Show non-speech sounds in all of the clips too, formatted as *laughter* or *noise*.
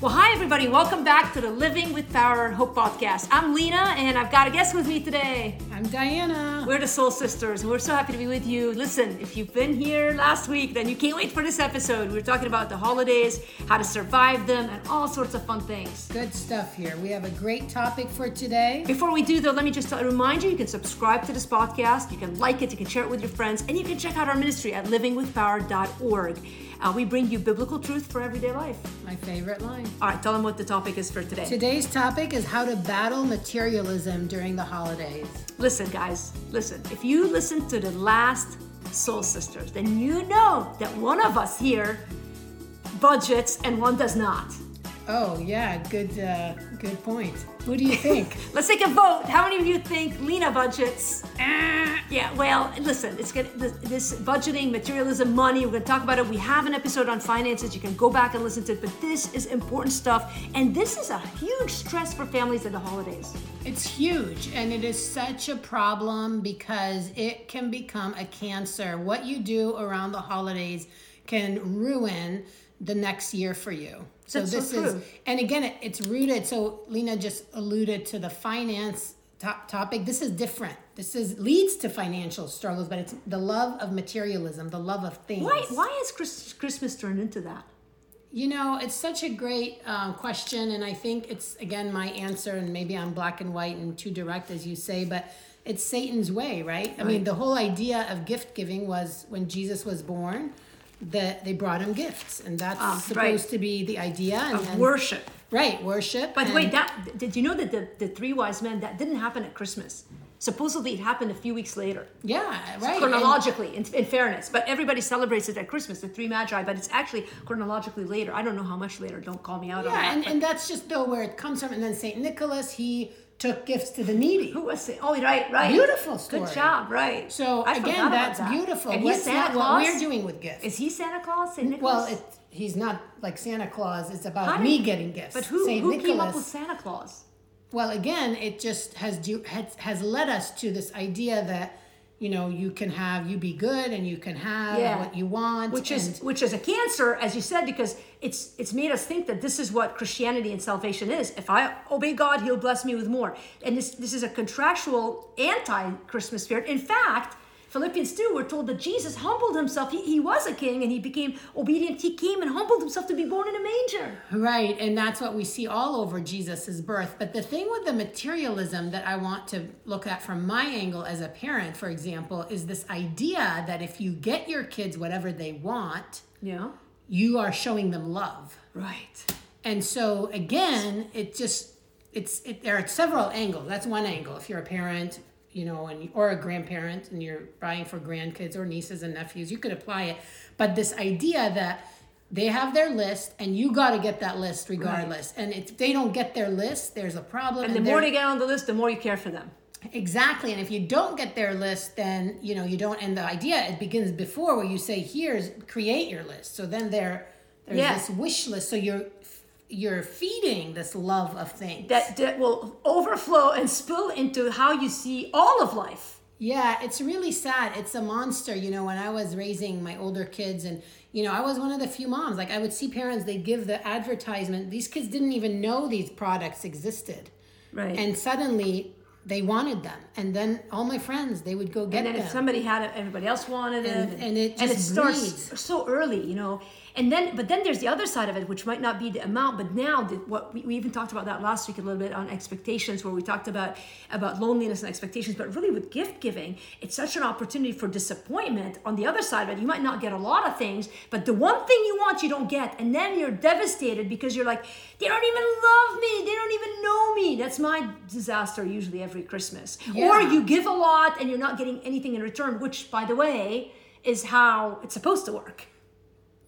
Well, hi, everybody. Welcome back to the Living with Power Hope podcast. I'm Lina, and I've got a guest with me today. I'm Diana. We're the Soul Sisters, and we're so happy to be with you. Listen, if you've been here last week, then you can't wait for this episode. We are talking about the holidays, how to survive them, and all sorts of fun things. Good stuff here. We have a great topic for today. Before we do, though, let me just remind you you can subscribe to this podcast, you can like it, you can share it with your friends, and you can check out our ministry at livingwithpower.org. Uh, we bring you biblical truth for everyday life. My favorite line. All right, tell them what the topic is for today. Today's topic is how to battle materialism during the holidays. Listen, guys, listen. If you listen to the last Soul Sisters, then you know that one of us here budgets and one does not. Oh yeah, good uh, good point. What do you *laughs* think? Let's take a vote. How many of you think Lina budgets? Ah, yeah. Well, listen, it's good. This, this budgeting, materialism, money. We're going to talk about it. We have an episode on finances. You can go back and listen to it. But this is important stuff, and this is a huge stress for families at the holidays. It's huge, and it is such a problem because it can become a cancer. What you do around the holidays can ruin the next year for you. So That's this so is, and again, it, it's rooted. So Lina just alluded to the finance top topic. This is different. This is leads to financial struggles, but it's the love of materialism, the love of things. Why? Why has Chris, Christmas turned into that? You know, it's such a great um, question, and I think it's again my answer, and maybe I'm black and white and too direct, as you say, but it's Satan's way, right? I mean, the whole idea of gift giving was when Jesus was born that they brought him gifts, and that's ah, supposed right. to be the idea and, of worship. Right, worship. By the way, that did you know that the, the three wise men that didn't happen at Christmas? Supposedly, it happened a few weeks later. Yeah, right. Chronologically, in, in, fairness, but everybody celebrates it at Christmas, the three magi. But it's actually chronologically later. I don't know how much later. Don't call me out yeah, on that. and, and that's just though where it comes from. And then Saint Nicholas, he took gifts to the needy. Who was it? Oh, right, right. Beautiful story. Good job, right. So I again, that's that. beautiful. And he's Santa Claus. What we're doing with gifts. Is he Santa Claus? Saint Nicholas? Well, it, he's not like Santa Claus. It's about How me did, getting gifts. But who, Saint who Nicholas, came up with Santa Claus? Well, again, it just has, has has led us to this idea that you know you can have you be good and you can have yeah. what you want which is which is a cancer as you said because it's it's made us think that this is what christianity and salvation is. If i obey god he'll bless me with more. And this this is a contractual anti-christmas spirit. In fact Philippians 2, we're told that Jesus humbled himself. He, he was a king and he became obedient. He came and humbled himself to be born in a manger. Right. And that's what we see all over Jesus' birth. But the thing with the materialism that I want to look at from my angle as a parent, for example, is this idea that if you get your kids whatever they want, yeah, you are showing them love. Right. And so again, it just it's it, there are several angles. That's one angle. If you're a parent, you know, and or a grandparent and you're buying for grandkids or nieces and nephews, you could apply it. But this idea that they have their list and you got to get that list regardless. Right. And if they don't get their list, there's a problem. And, and the more they get on the list, the more you care for them. Exactly. And if you don't get their list, then, you know, you don't. And the idea, it begins before where you say, here's, create your list. So then there, there's yeah. this wish list. So you're you're feeding this love of things. That, that will overflow and spill into how you see all of life. Yeah it's really sad. It's a monster you know when i was raising my older kids and you know i was one of the few moms. Like i would see parents they give the advertisement. These kids didn't even know these products existed. Right. And suddenly they wanted them. And then all my friends they would go get and then them. if somebody had it everybody else wanted it. and, and it and it starts so early you know and then but then there's the other side of it which might not be the amount but now the, what we, we even talked about that last week a little bit on expectations where we talked about about loneliness and expectations but really with gift giving it's such an opportunity for disappointment on the other side of it. You might not get a lot of things but the one thing you want you don't get. And then you're devastated because you're like they don't even love me. They don't even know me. That's my disaster usually every christmas. Yeah. or you give a lot and you're not getting anything in return which by the way is how it's supposed to work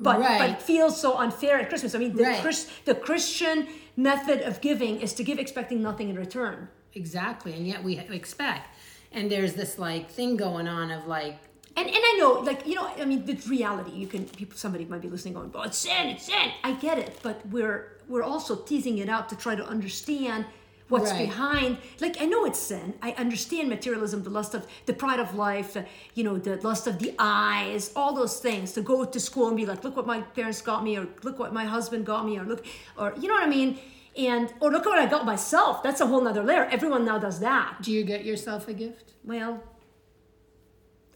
but right. but it feels so unfair at Christmas. I mean, the, right. Chris, the Christian method of giving is to give expecting nothing in return. Exactly, and yet we expect. And there's this like thing going on of like and and I know, like you know, I mean, the reality. You can people. Somebody might be listening, going, "Oh, it's sin, it's sin." I get it, but we're we're also teasing it out to try to understand what's Right. behind like i know it's sin i understand materialism the lust of the pride of life the, you know the lust of the eyes all those things to go to school and be like look what my parents got me or look what my husband got me or look or you know what i mean and or look what i got myself that's a whole nother layer everyone now does that Do you get yourself a gift? well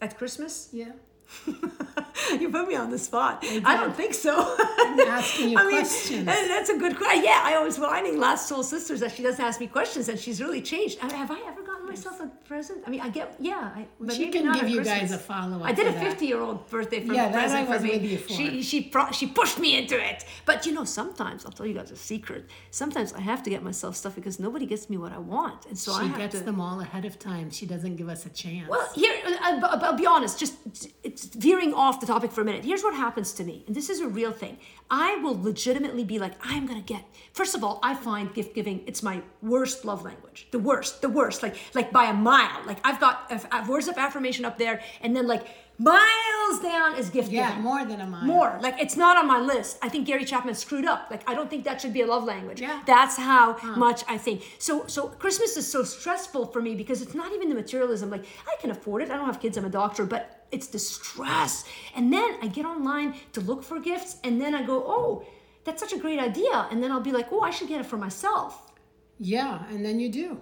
at christmas Yeah. *laughs* you put me on the spot. I, don't think so. I'm asking you *laughs* I mean, questions. and that's a good question. Yeah, I was finding last Soul Sisters that she doesn't ask me questions, and she's really changed. I mean, have I ever gotten myself a present? I mean, I get yeah. I, but she maybe can not give you guys Christmas. a follow-up I did a fifty-year-old birthday for Yeah, present for me. She she pro- she pushed me into it. But you know, sometimes I'll tell you guys a secret. Sometimes I have to get myself stuff because nobody gets me what I want, and so I She have gets to. them all ahead of time. She doesn't give us a chance. Well, here, uh, I'll, I'll- I'll be honest, just it's veering off the topic for a minute. Here's what happens to me, and this is a real thing. I will legitimately be like, I'm gonna get. First of all, I find gift giving it's my worst love language, the worst, the worst, like like by a mile. Like I've got uh, uh, words of affirmation up there, and then like miles down is gift yeah, giving. more than a mile. More like it's not on my list. I think Gary Chapman screwed up. Like I don't think that should be a love language. Yeah. That's how much I think. So so Christmas is so stressful for me because it's not even the materialism. Like I can afford it. I don't have kids. I'm a doctor, but it's the stress. And then I get online to look for gifts, and then I go, oh, that's such a great idea. And then I'll be like, oh, I should get it for myself. Yeah, and then you do.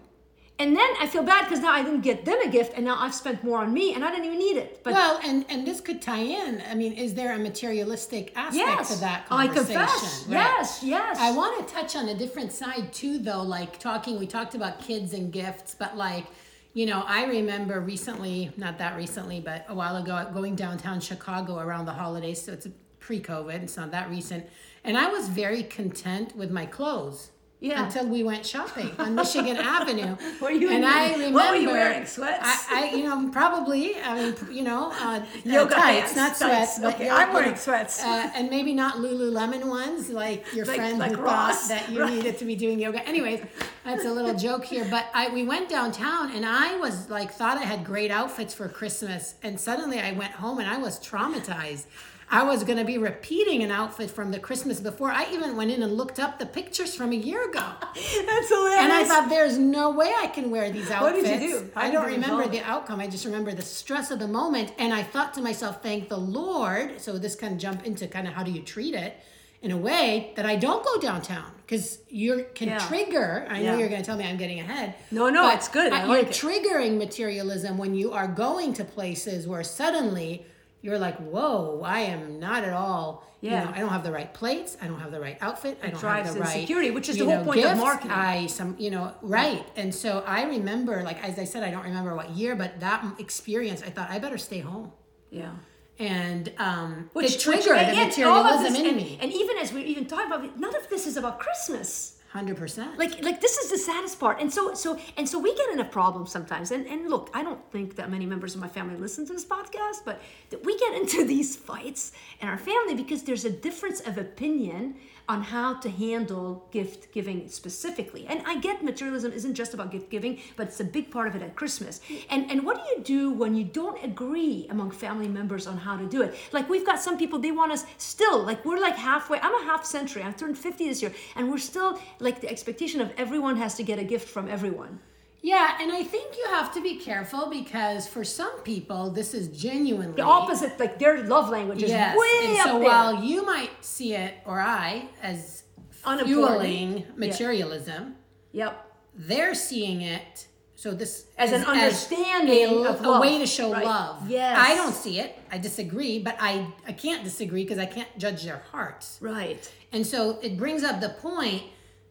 And then I feel bad because now I didn't get them a gift, and now I've spent more on me, and I didn't even need it. But Well, and and this could tie in. I mean, is there a materialistic aspect yes, to that oh, I conversation? confess. Right. Yes, yes. I want to touch on a different side too, though. Like talking, we talked about kids and gifts, but like, you know, I remember recently, not that recently, but a while ago, going downtown Chicago around the holidays. So it's pre-COVID. It's not that recent, and I was very content with my clothes. Yeah. Until we went shopping on Michigan *laughs* Avenue. Were you and I remember what were you wearing, sweats? I, I, you know, probably. I mean, you know, uh, *laughs* Yoga uh, tights, pants, not tights. sweats. But Okay, I'm wearing sweats. uh, and maybe not Lululemon ones, like your Like- friend like who Ross. thought that you Right. needed to be doing yoga. Anyways, that's a little *laughs* joke here. But I we went downtown, and I was like, thought I had great outfits for Christmas, and suddenly I went home and I was traumatized. I was going to be repeating an outfit from the Christmas before. I even went in and looked up the pictures from a year ago. *laughs* that's hilarious. And I thought, there's no way I can wear these outfits. What did you do? How I don't remember the outcome. I just remember the stress of the moment. And I thought to myself, thank the Lord. So this kind of jump into kind of how do you treat it in a way that I don't go downtown because you can Yeah. trigger. I know you're going to tell me I'm getting ahead. No, no, it's good. I uh, like you're it. triggering materialism when you are going to places where suddenly you're like, whoa, I am not at all. Yeah. You know, I don't have the right plates. I don't have the right outfit. I don't have the right security, which is the whole know, point of gifts. marketing. I some you know right, and so I remember like as I said, I don't remember what year, but that experience, I thought I better stay home, yeah. and um, Which triggered the again, all of materialism this- in and, me, And even as we even talk about it, none of this is about Christmas. Hundred percent. Like like this is the saddest part. And so so and so we get in a problem sometimes. And and look, I don't think that many members of my family listen to this podcast, but that we get into *laughs* these fights in our family because there's a difference of opinion on how to handle gift giving specifically. And I get materialism isn't just about gift giving, but it's a big part of it at Christmas. And and what do you do when you don't agree among family members on how to do it? Like we've got some people they want us still like we're like halfway. I'm a half century. I've turned 50 this year and we're still like the expectation of everyone has to get a gift from everyone. Yeah, and I think you have to be careful because for some people, this is genuinely The opposite, like their love language is Yes, way and up so there. while you might see it or I as fueling materialism, yep. they're seeing it. So this As an understanding a, of a way to show Right. love. Yes. I don't see it. I disagree, but I I can't disagree because I can't judge their hearts. Right. And so it brings up the point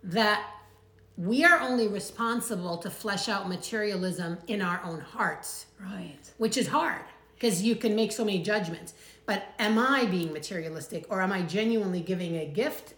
that we are only responsible to flesh out materialism in our own hearts, Right. which is hard because you can make so many judgments. But am I being materialistic or am I genuinely giving a gift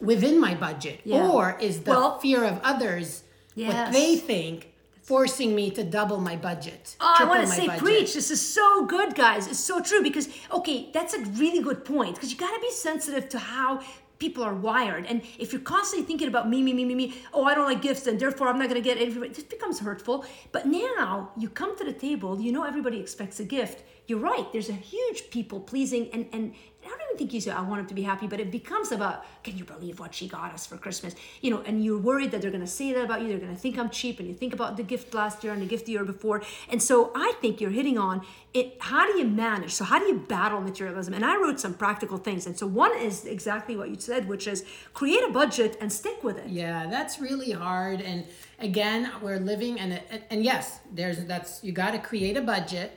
within my budget? Yeah. Or is the Well- fear of others, what they think, forcing me to double my budget? Oh, I want to say, budget? preach. This is so good, guys. It's so true because, okay, that's a really good point because you got to be sensitive to how people are wired. And if you're constantly thinking about me, me, me, me, me, oh, I don't like gifts and therefore I'm not going to get everybody, this becomes hurtful. But now you come to the table, you know everybody expects a gift. You're right. There's a huge people pleasing and, and I don't even think you say, I want him to be happy, but it becomes about, can you believe what she got us for Christmas? You know, and you're worried that they're going to say that about you. They're going to think I'm cheap. And you think about the gift last year and the gift the year before. And so I think you're hitting on it. How do you manage? So, how do you battle materialism? And I wrote some practical things. And so, one is exactly what you said, which is create a budget and stick with it. Yeah, that's really hard. And again, we're living, and, and yes, there's that's, you got to create a budget,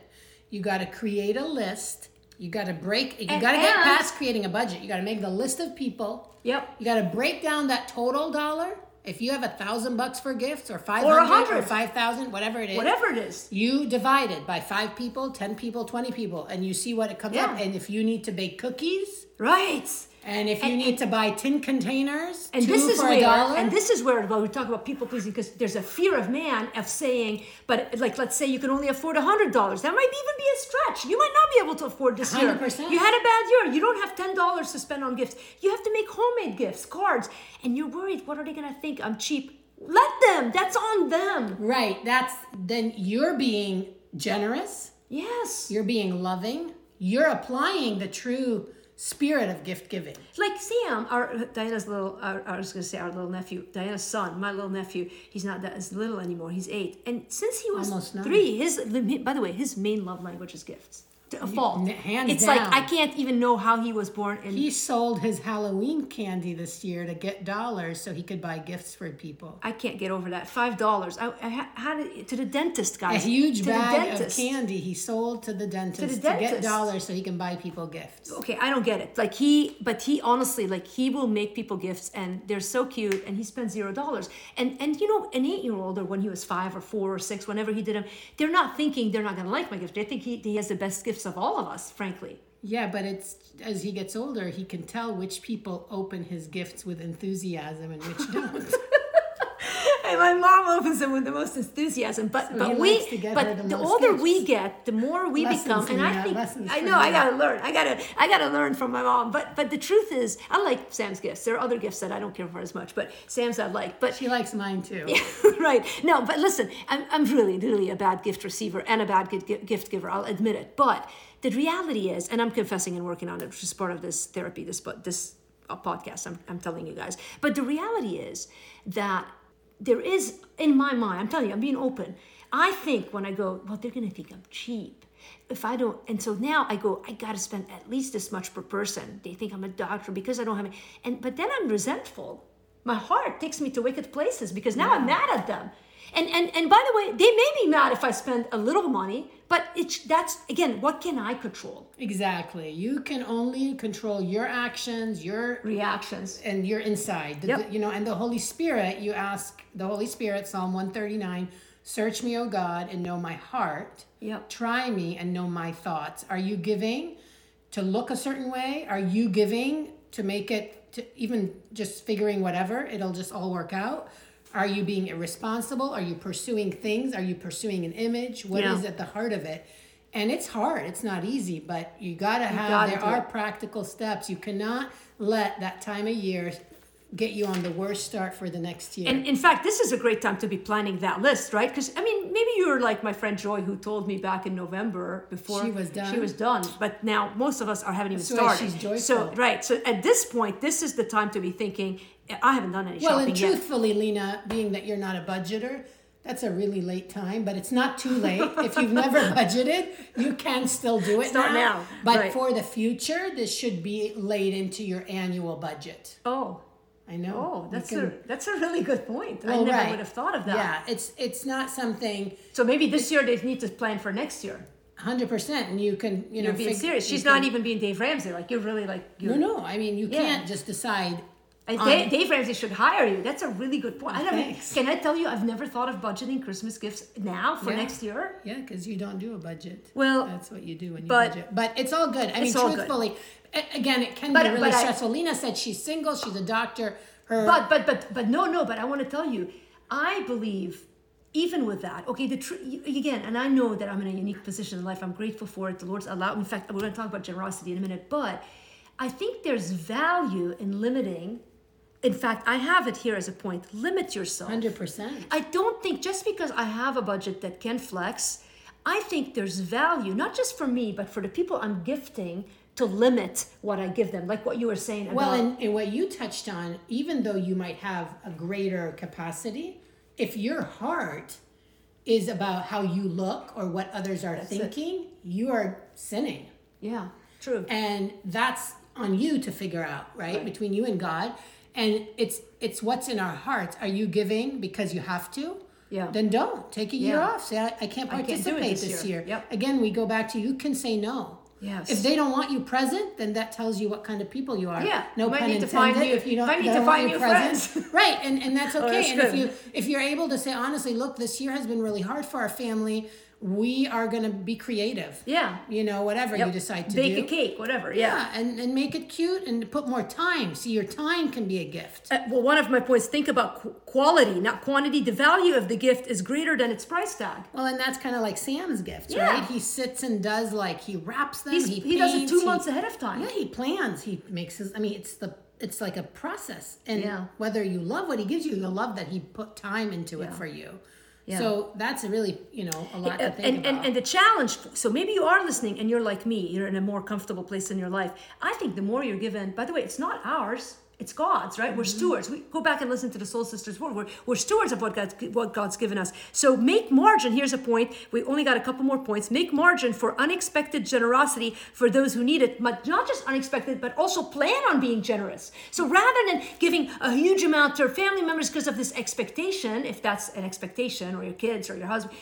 you got to create a list you got to break. You got to get past creating a budget. You got to make the list of people. Yep. You got to break down that total dollar. If you have a thousand bucks for gifts, or five hundred, or, or five thousand, whatever it is, whatever it is, you divide it by five people, ten people, twenty people, and you see what it comes yeah. up. And if you need to bake cookies, right, and if you and, need to buy tin containers, and this is where, and this is where well, we talk about people pleasing because there's a fear of man of saying, but like let's say you can only afford a hundred dollars, that might even be a stretch. You might not be able to afford this 100%. year. You had a bad year. You don't have ten dollars to spend on gifts. You have to make homemade gifts, cards, and you're worried. What are they gonna think? I'm cheap. Let them. That's on them. Right. That's then you're being generous. Yes. You're being loving. You're applying the true spirit of gift giving. Like Sam, our Diana's little, our, I was going to say our little nephew, Diana's son, my little nephew. He's not that as little anymore. He's eight, and since he was three, his by the way, his main love language is gifts a fault. Hands it's down. like I can't even know how he was born. And he sold his Halloween candy this year to get dollars so he could buy gifts for people. I can't get over that. Five dollars. I, I had it to the dentist, guys. A huge bag of candy he sold to the dentist to, the dentist. to get dollars so he can buy people gifts. Okay, I don't get it. Like he, but he honestly, like he will make people gifts, and they're so cute, and he spends zero dollars. And and you know, an eight year old or when he was five or four or six, whenever he did them, they're not thinking they're not going to like my gift. They think he, he has the best gifts of all of us, frankly. Yeah, but it's as he gets older, he can tell which people open his gifts with enthusiasm and which don't. *laughs* and my mom opens them with the most enthusiasm. But so but we but the, the older gifts. we get, the more we lessons become. And I think I know I gotta learn. I gotta I gotta learn from my mom. But but the truth is, I like Sam's gifts. There are other gifts that I don't care for as much, but Sam's I like. But she likes mine too. Yeah, *laughs* right. No, but listen, I'm I'm really really a bad gift receiver and a bad gift giver. I'll admit it. But the reality is, and I'm confessing and working on it, which is part of this therapy. This but this podcast. I'm I'm telling you guys. But the reality is that there is in my mind i'm telling you i'm being open. I think when i go well they're going to think i'm cheap. If i don't and so now i go i got to spend at least this much per person. They think i'm a doctor because i don't have any and but then i'm resentful my heart takes me to wicked places because now yeah. i'm mad at them and and and by the way, they may be mad if I spend a little money, but it's that's again, what can I control? Exactly. You can only control your actions, your reactions, and your inside. The, yep. You know, and the Holy Spirit. You ask the Holy Spirit, Psalm one thirty nine. Search me, O God, and know my heart. Yep. Try me and know my thoughts. Are you giving to look a certain way? Are you giving to make it to even just figuring whatever? It'll just all work out are you being irresponsible? Are you pursuing things? Are you pursuing an image? What yeah. is at the heart of it? And it's hard. It's not easy, but you got to have, there are it. practical steps. You cannot let that time of year get you on the worst start for the next year. And in fact, this is a great time to be planning that list, right? Because I mean, maybe you're like my friend Joy, who told me back in November before she was done. She was done, but now most of us are haven't even That's started. She's joyful. So right. So at this point, this is the time to be thinking. I haven't done any well, shopping and truthfully, Lina, being that you're not a budgeter, that's a really late time, but it's not too late. *laughs* if you've never budgeted, you can still do it Start now. now. But right. for the future, this should be laid into your annual budget. Oh. I know. Oh, that's can, a that's a really good point. Well, I oh, never right. would have thought of that. Yeah, it's it's not something. So maybe this year they need to plan for next year. Hundred percent, and you can you know. You're being fig- serious. She's not even being Dave Ramsey. Like you're really like. You're, no, no. I mean, you yeah. can't just decide and Dave, Dave, Ramsey should hire you. That's a really good point. I mean, can I tell you, I've never thought of budgeting Christmas gifts now for yeah. next year. Yeah, because you don't do a budget. Well, that's what you do when you but, budget. But it's all good. I mean, truthfully, good. again, it can but, be really stressful. I, Lina said she's single. She's a doctor. Her but but but but no no. But I want to tell you, I believe even with that, okay, the tr- again, and I know that I'm in a unique position in life. I'm grateful for it. The Lord's allowed. In fact, we're going to talk about generosity in a minute, but I think there's value in limiting in fact, I have it here as a point limit yourself. 100%. I don't think just because I have a budget that can flex, I think there's value, not just for me, but for the people I'm gifting to limit what I give them, like what you were saying about. Well, and, and what you touched on, even though you might have a greater capacity, if your heart is about how you look or what others are thinking, you are sinning. yeah, true. and that's on you to figure out right, between you and god and it's it's what's in our hearts. Are you giving because you have to? Yeah. then don't. Take a year Yeah. off. Say i, I can't I can't participate this this, year. year, Yep. again we go back to you can say no. Yes. if they don't want you present then that tells you what kind of people you are. Yeah. no You might pun need to find new- if you don't, might need to find you present. *laughs* right. And, and that's oh, okay that's and if you if you're able to say honestly look this year has been really hard for our family we are going to be creative Yeah. you know whatever Yep. you decide to bake do a cake, whatever. Yeah. yeah, and, and make it cute and put more time. See, your time can be a gift. Uh, well, one of my points: think about qu- quality, not quantity. The value of the gift is greater than its price tag. Well, and that's kind of like Sam's gifts, Yeah. right? He sits and does like he wraps them. He's, he he does it two he- months ahead of time. Yeah, he plans. He makes his. I mean, it's the it's like a process, and Yeah. whether you love what he gives you, you'll love that he put time into it for you. So that's a really you know a lot to think and, about. and, and the challenge so maybe you are listening and you're like me you're in a more comfortable place in your life. I think the more you're given by the way it's not ours it's God's, right? We're Mm-hmm. stewards. We go back and listen to the Soul Sisters word. We're, we're stewards of what God's, what God's given us. So make margin. Here's a point. We only got a couple more points. Make margin for unexpected generosity for those who need it, but not just unexpected, but also plan on being generous. So rather than giving a huge amount to family members because of this expectation, if that's an expectation, or your kids or your husband,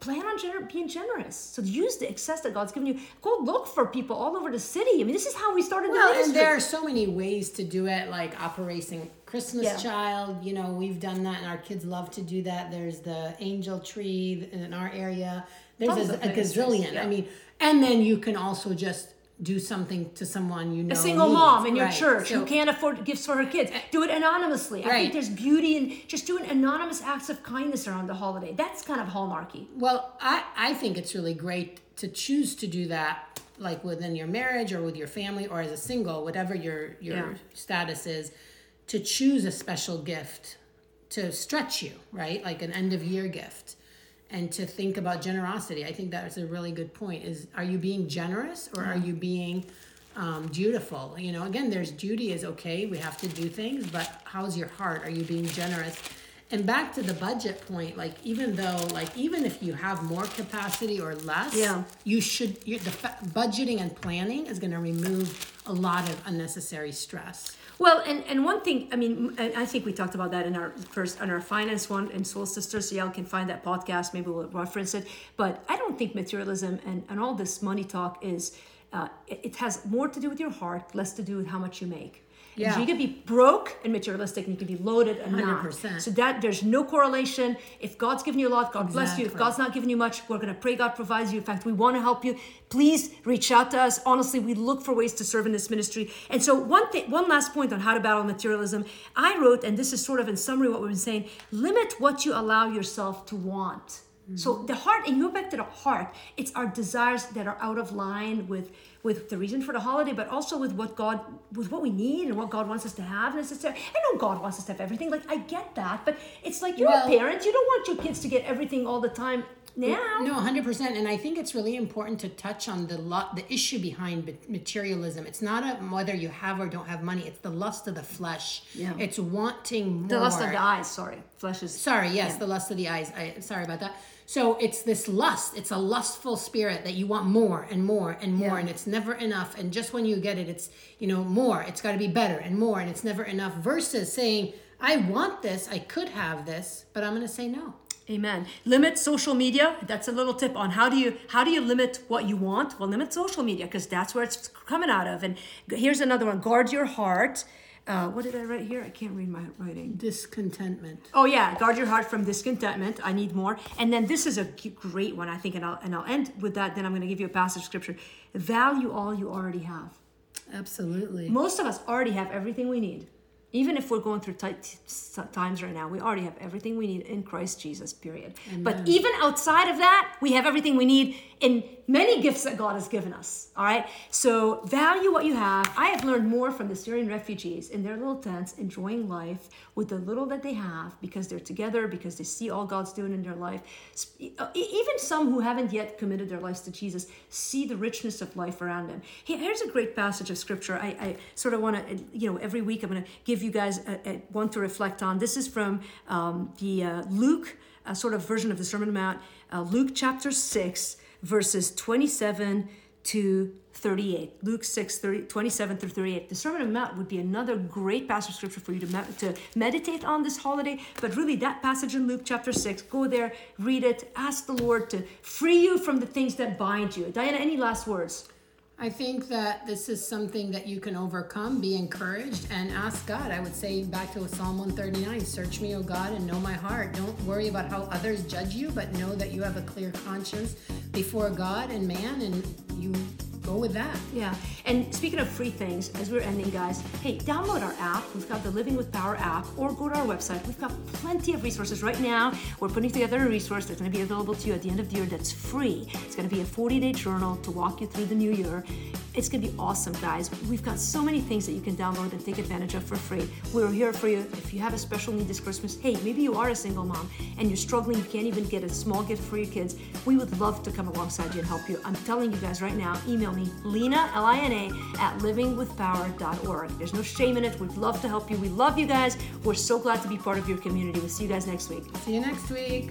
plan on gener- being generous. So use the excess that God's given you. Go look for people all over the city. I mean, this is how we started Well, the and there are so many ways to do it, like Operation Christmas Yeah. Child. You know, we've done that, and our kids love to do that. There's the Angel Tree in our area. There's Tons a, a gazillion. yeah. I mean, and then you can also just do something to someone you know. a single needs. mom in your Right. church So- who can't afford gifts for her kids. Eh. Do it anonymously. I think there's beauty in just doing anonymous acts of kindness around the holiday. That's kind of hallmarky. Well, I, I think it's really great to choose to do that, like within your marriage or with your family or as a single, whatever your your Yeah. status is, to choose a special gift to stretch you, right? Like an end of year gift. And to think about generosity. I think that's a really good point. Is are you being generous or are you being um, dutiful? You know, again, there's duty is okay. We have to do things, but how's your heart? Are you being generous? And back to the budget point, like even though, like even if you have more capacity or less, Yeah. you should. You, the budgeting and planning is going to remove a lot of unnecessary stress. Well, and, and one thing, I mean, I think we talked about that in our first, on our finance one in Soul Sisters. So y'all can find that podcast. Maybe we'll reference it. But I don't think materialism and, and all this money talk is, uh, it, it has more to do with your heart, less to do with how much you make. Yeah. You can be broke and materialistic, and you can be loaded and not. 100%. So that there's no correlation. If God's given you a lot, God bless you. If God's not giving you much, we're gonna pray God provides you. In fact, we want to help you. Please reach out to us. Honestly, we look for ways to serve in this ministry. And so one thing, one last point on how to battle materialism. I wrote, and this is sort of in summary what we've been saying: limit what you allow yourself to want. So the heart, and you go back to the heart. It's our desires that are out of line with with the reason for the holiday, but also with what God, with what we need and what God wants us to have necessarily. I know God wants us to have everything. Like I get that, but it's like you're Well- a parent. You don't want your kids to get everything all the time now. No, hundred percent, and I think it's really important to touch on the lo- the issue behind materialism. It's not a whether you have or don't have money. It's the lust of the flesh. Yeah. It's wanting more. The lust of the eyes. Sorry, flesh is. Sorry, yes, the lust of the eyes. I sorry about that. So it's this lust. It's a lustful spirit that you want more and more and more, Yeah. and it's never enough. And just when you get it, it's you know more. It's got to be better and more, and it's never enough. Versus saying, "I want this. I could have this, but I'm going to say no." Amen. Limit social media. That's a little tip on how do you how do you limit what you want? Well, limit social media because that's where it's coming out of. And here's another one. Guard your heart. Uh, what did I write here? I can't read my writing. Discontentment. Oh yeah, guard your heart from discontentment. I need more. And then this is a great one, I think, and I'll and I'll end with that. Then I'm going to give you a passage of scripture. Value all you already have. Absolutely. Most of us already have everything we need. Even if we're going through tight times right now, we already have everything we need in Christ Jesus, period. But even outside of that, we have everything we need in many gifts that God has given us. All right. So value what you have. I have learned more from the Syrian refugees in their little tents, enjoying life with the little that they have because they're together, because they see all God's doing in their life. Uh, even some who haven't yet committed their lives to Jesus see the richness of life around them. Here's a great passage of scripture. I, I sort of want to, you know, every week I'm going to give you guys a, a, one to reflect on. This is from um, the uh, Luke, sort of version of the Sermon on the Mount, uh, Luke chapter 6 verses 27 to 38. Luke 6, 30, 27 through 38. The Sermon on the Mount would be another great passage of scripture for you to, to meditate on this holiday. But really, that passage in Luke chapter 6, go there, read it, ask the Lord to free you from the things that bind you. Diana, any last words? I think that this is something that you can overcome, be encouraged, and ask God. I would say back to Psalm 139 Search me, O God, and know my heart. Don't worry about how others judge you, but know that you have a clear conscience before God and man, and you go with that. Yeah. And speaking of free things, as we're ending, guys, hey, download our app. We've got the Living with Power app, or go to our website. We've got plenty of resources right now. We're putting together a resource that's going to be available to you at the end of the year that's free. It's going to be a 40 day journal to walk you through the new year. It's going to be awesome, guys. We've got so many things that you can download and take advantage of for free. We're here for you. If you have a special need this Christmas, hey, maybe you are a single mom and you're struggling, you can't even get a small gift for your kids. We would love to come alongside you and help you. I'm telling you guys right now, email me, Lina, L I N A, at livingwithpower.org. There's no shame in it. We'd love to help you. We love you guys. We're so glad to be part of your community. We'll see you guys next week. See you next week.